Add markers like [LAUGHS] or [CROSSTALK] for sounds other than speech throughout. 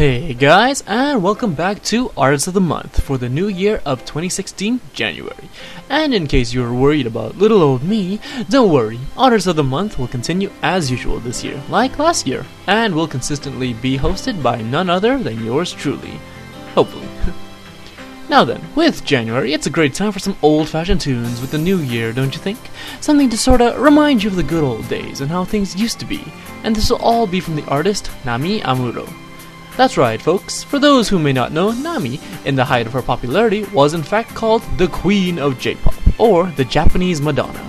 Hey guys, and welcome back to Artists of the Month for the new year of 2016, January. And in case you were worried about little old me, don't worry, Artists of the Month will continue as usual this year, like last year, and will consistently be hosted by none other than yours truly. Hopefully. [LAUGHS] now then, with January, it's a great time for some old fashioned tunes with the new year, don't you think? Something to sorta remind you of the good old days and how things used to be. And this will all be from the artist Namie Amuro. That's right, folks. For those who may not know, Namie, in the height of her popularity, was in fact called the Queen of J-pop, or the Japanese Madonna.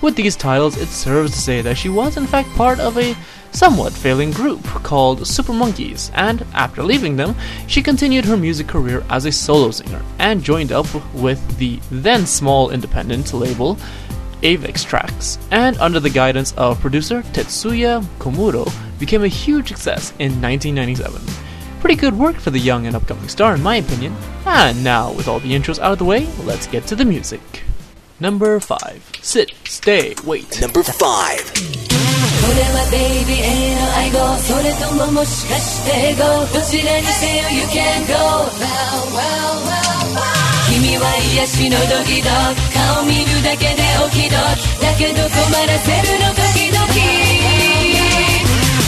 With these titles, it serves to say that she was in fact part of a somewhat failing group called Super Monkeys, and after leaving them, she continued her music career as a solo singer and joined up with the then small independent label Avex Trax, and under the guidance of producer Tetsuya Komuro, became a huge success in 1997. Pretty good work for the young and upcoming star, in my opinion. And now, with all the intros out of the way, let's get to the music. Number 5. Sit, Stay, Wait. Number 5. You can go wow, wow, wow. 君は癒しのドキドキ顔見るだけでオキドキ。だけど困らせるの時々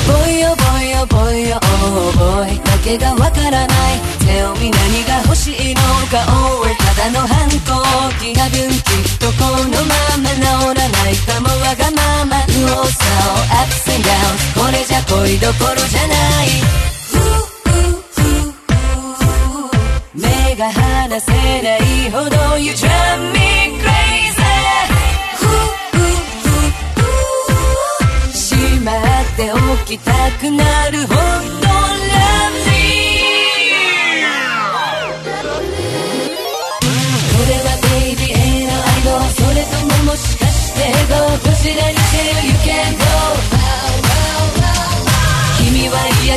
ボイよボイよボイよ Oh boy だけがわからない。Tell me 何が欲しいのか。Or ただの反抗期。多分きっとこのまま治らないかも。わがまま。右往左往。Ups and d これじゃ恋どころじゃ。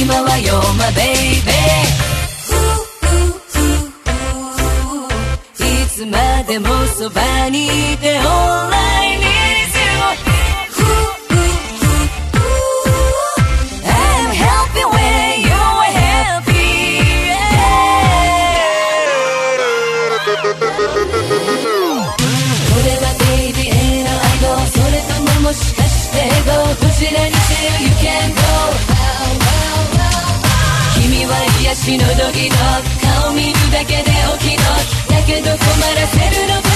今は You're my baby いつまでもそばにいて All I need is you I'm happy when you're happy yeah これはベイビーへの愛語それとももしかしてどちらにせよ You can 気のの顔見るだけで起きろ。だけど困らせるの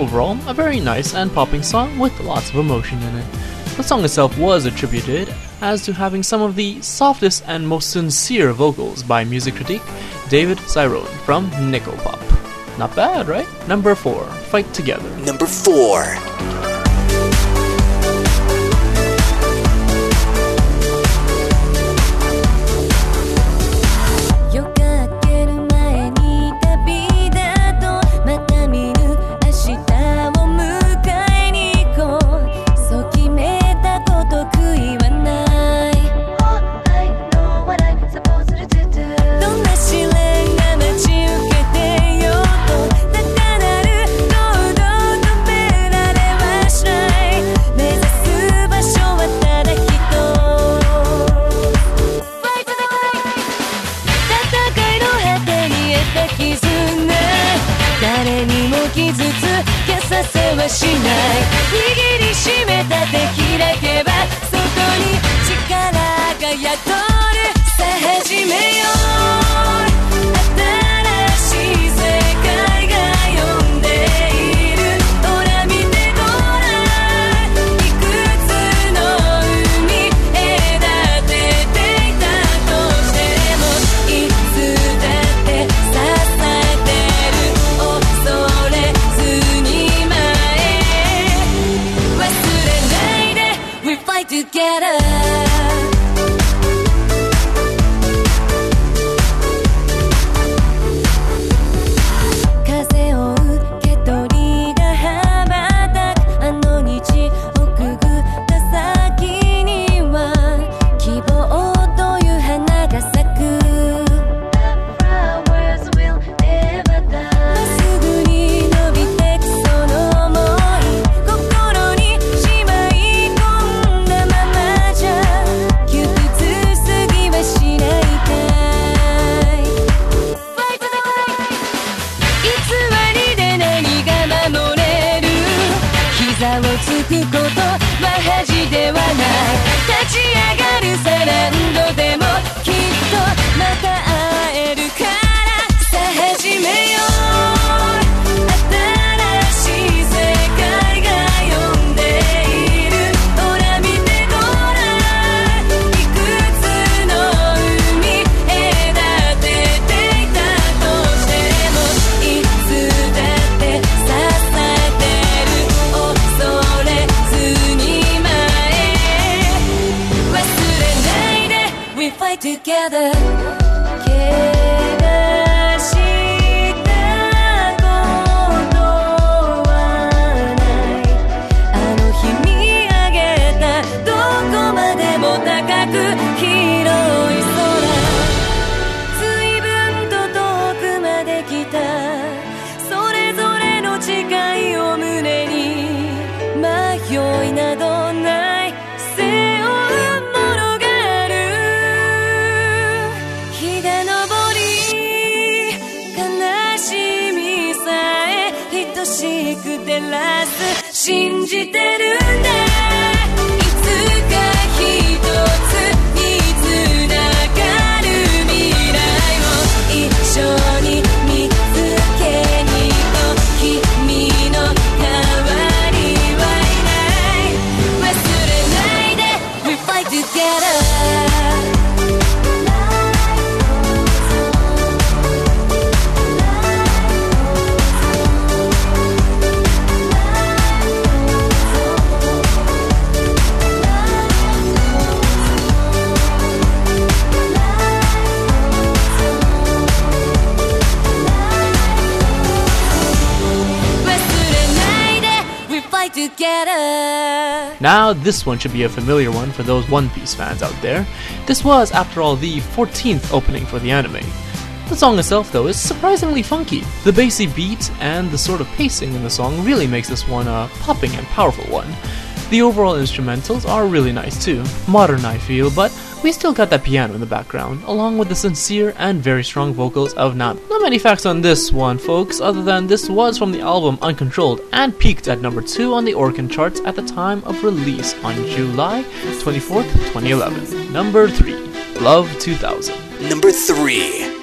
Overall, a very nice and popping song with lots of emotion in it. The song itself was attributed as to having some of the softest and most sincere vocals by music critic David Cyrone from Nickelpop. Not bad, right? Number 4, Fight Together. Number 4. together. now this one should be a familiar one for those One Piece fans out there. This was, after all, the 14th opening for the anime. The song itself, though, is surprisingly funky. The bassy beat and the sort of pacing in the song really makes this one a popping and powerful one. The overall instrumentals are really nice too, modern I feel, but we still got that piano in the background, along with the sincere and very strong vocals of Nab. Not many facts on this one, folks, other than this was from the album Uncontrolled and peaked at number 2 on the Oricon charts at the time of release on July 24th, 2011. Number 3, Love 2000. Number 3.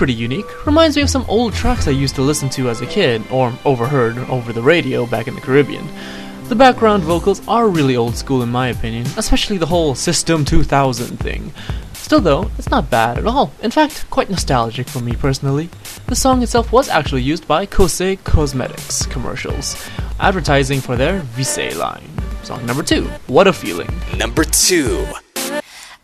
Pretty unique. Reminds me of some old tracks I used to listen to as a kid, or overheard over the radio back in the Caribbean. The background vocals are really old school in my opinion, especially the whole System 2000 thing. Still though, it's not bad at all. In fact, quite nostalgic for me personally. The song itself was actually used by Kose Cosmetics commercials, advertising for their Vise line. Song number 2, What a Feeling. Number two.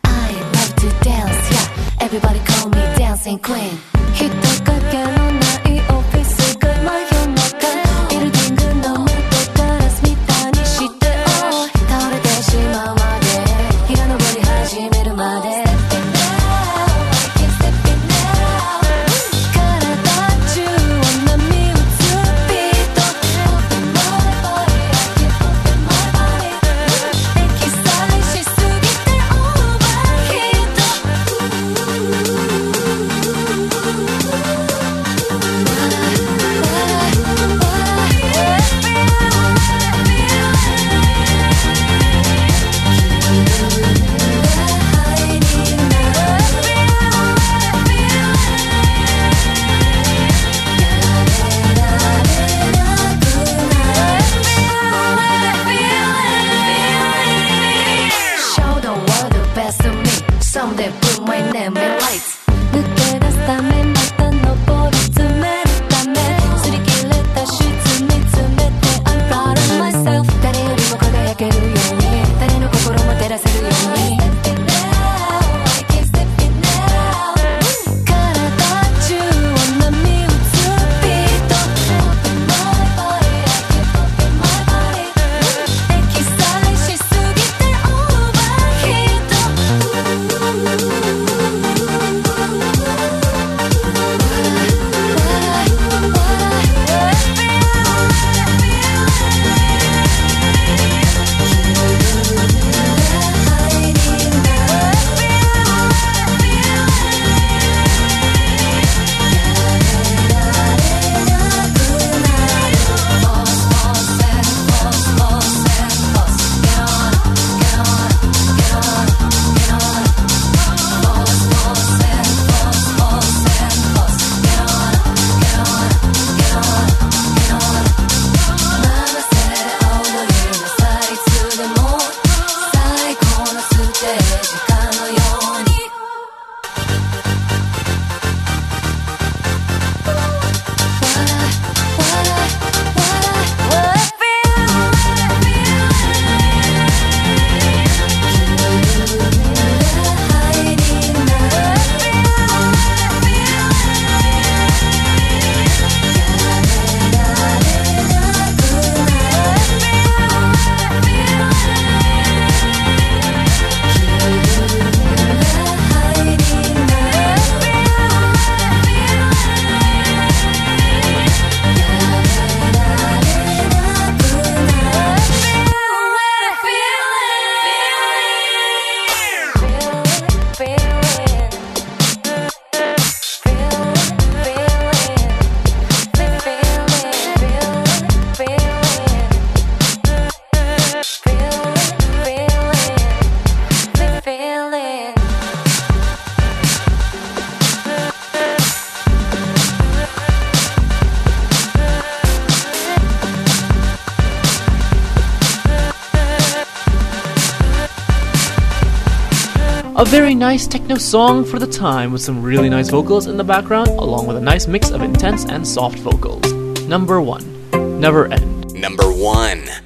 I love to dance, yeah. Everybody call me dancing queen. very nice techno song for the time with some really nice vocals in the background, along with a nice mix of intense and soft vocals. Number 1 Never End. Number 1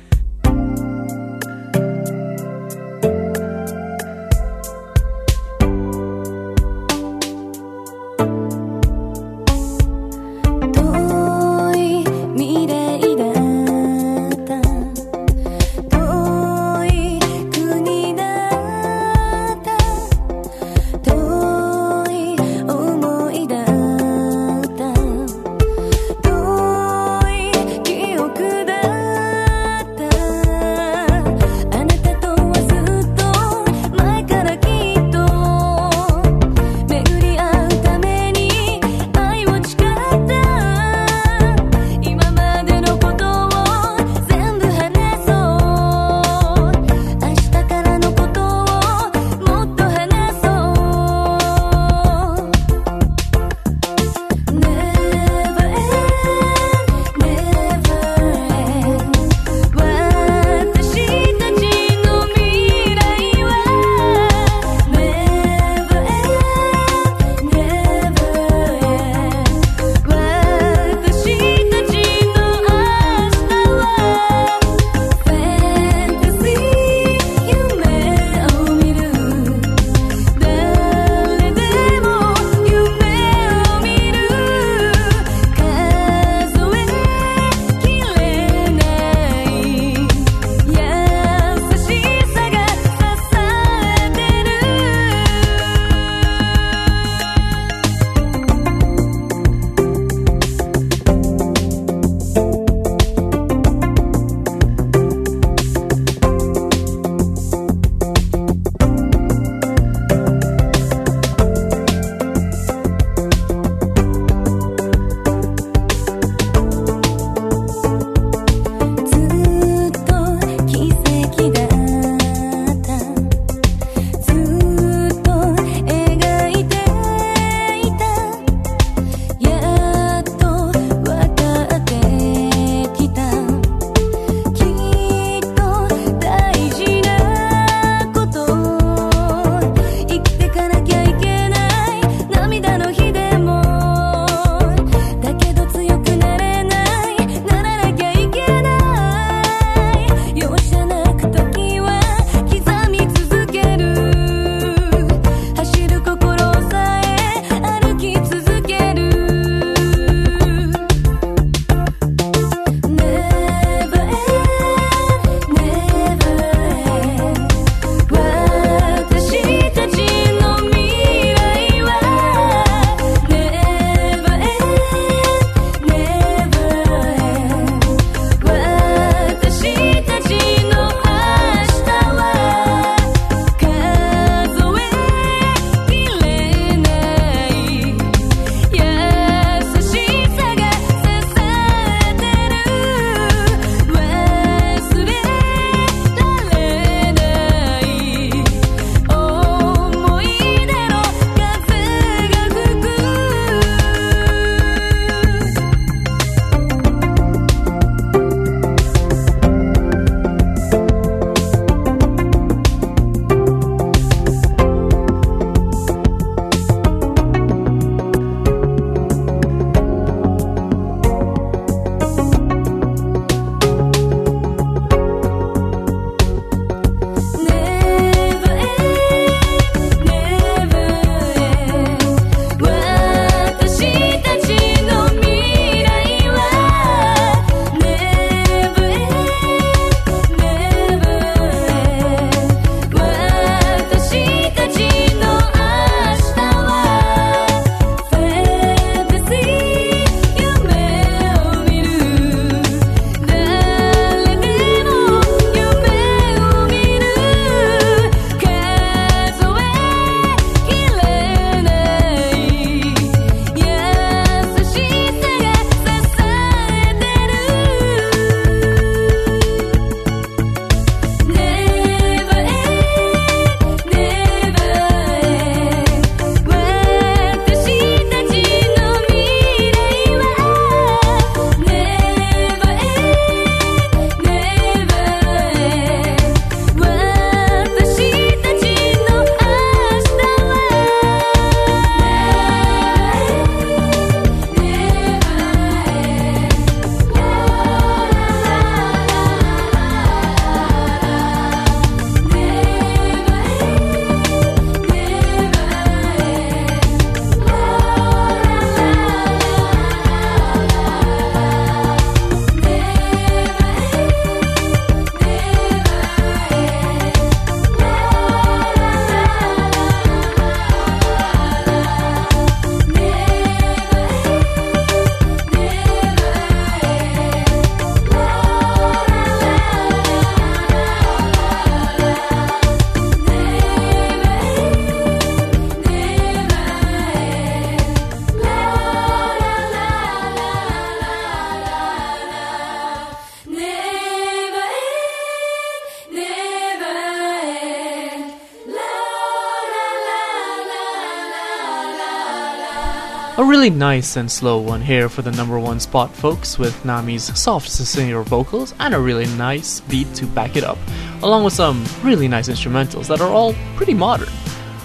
A really nice and slow one here for the number one spot, folks, with Namie's soft sincere vocals and a really nice beat to back it up, along with some really nice instrumentals that are all pretty modern.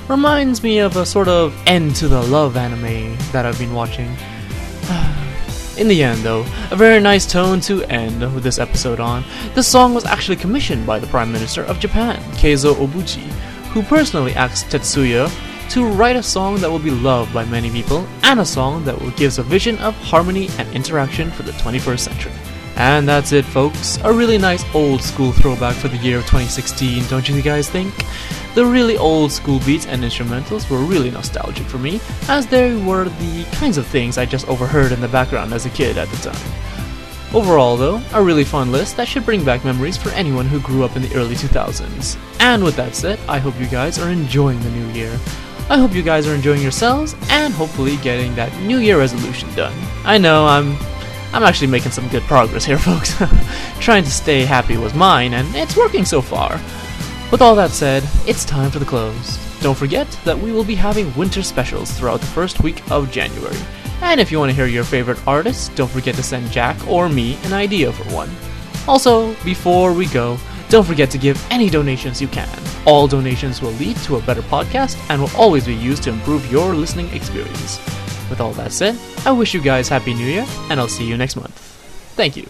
Reminds me of a sort of end to the love anime that I've been watching. [SIGHS] In the end, though, a very nice tone to end this episode on. The song was actually commissioned by the Prime Minister of Japan, Keizo Obuchi, who personally asked Tetsuya to write a song that will be loved by many people and a song that will gives a vision of harmony and interaction for the 21st century. And that's it, folks. A really nice old school throwback for the year of 2016, don't you guys think? The really old school beats and instrumentals were really nostalgic for me, as they were the kinds of things I just overheard in the background as a kid at the time. Overall, though, a really fun list that should bring back memories for anyone who grew up in the early 2000s. And with that said, I hope you guys are enjoying the new year. I hope you guys are enjoying yourselves and hopefully getting that New Year resolution done. I know I'm I'm actually making some good progress here, [LAUGHS] folks. Trying to stay happy was mine, and it's working so far. With all that said, it's time for the close. Don't forget that we will be having winter specials throughout the first week of January. And if you want to hear your favorite artists, don't forget to send Jack or me an idea for one. Also, before we go, don't forget to give any donations you can. All donations will lead to a better podcast and will always be used to improve your listening experience. With all that said, I wish you guys Happy New Year, and I'll see you next month. Thank you.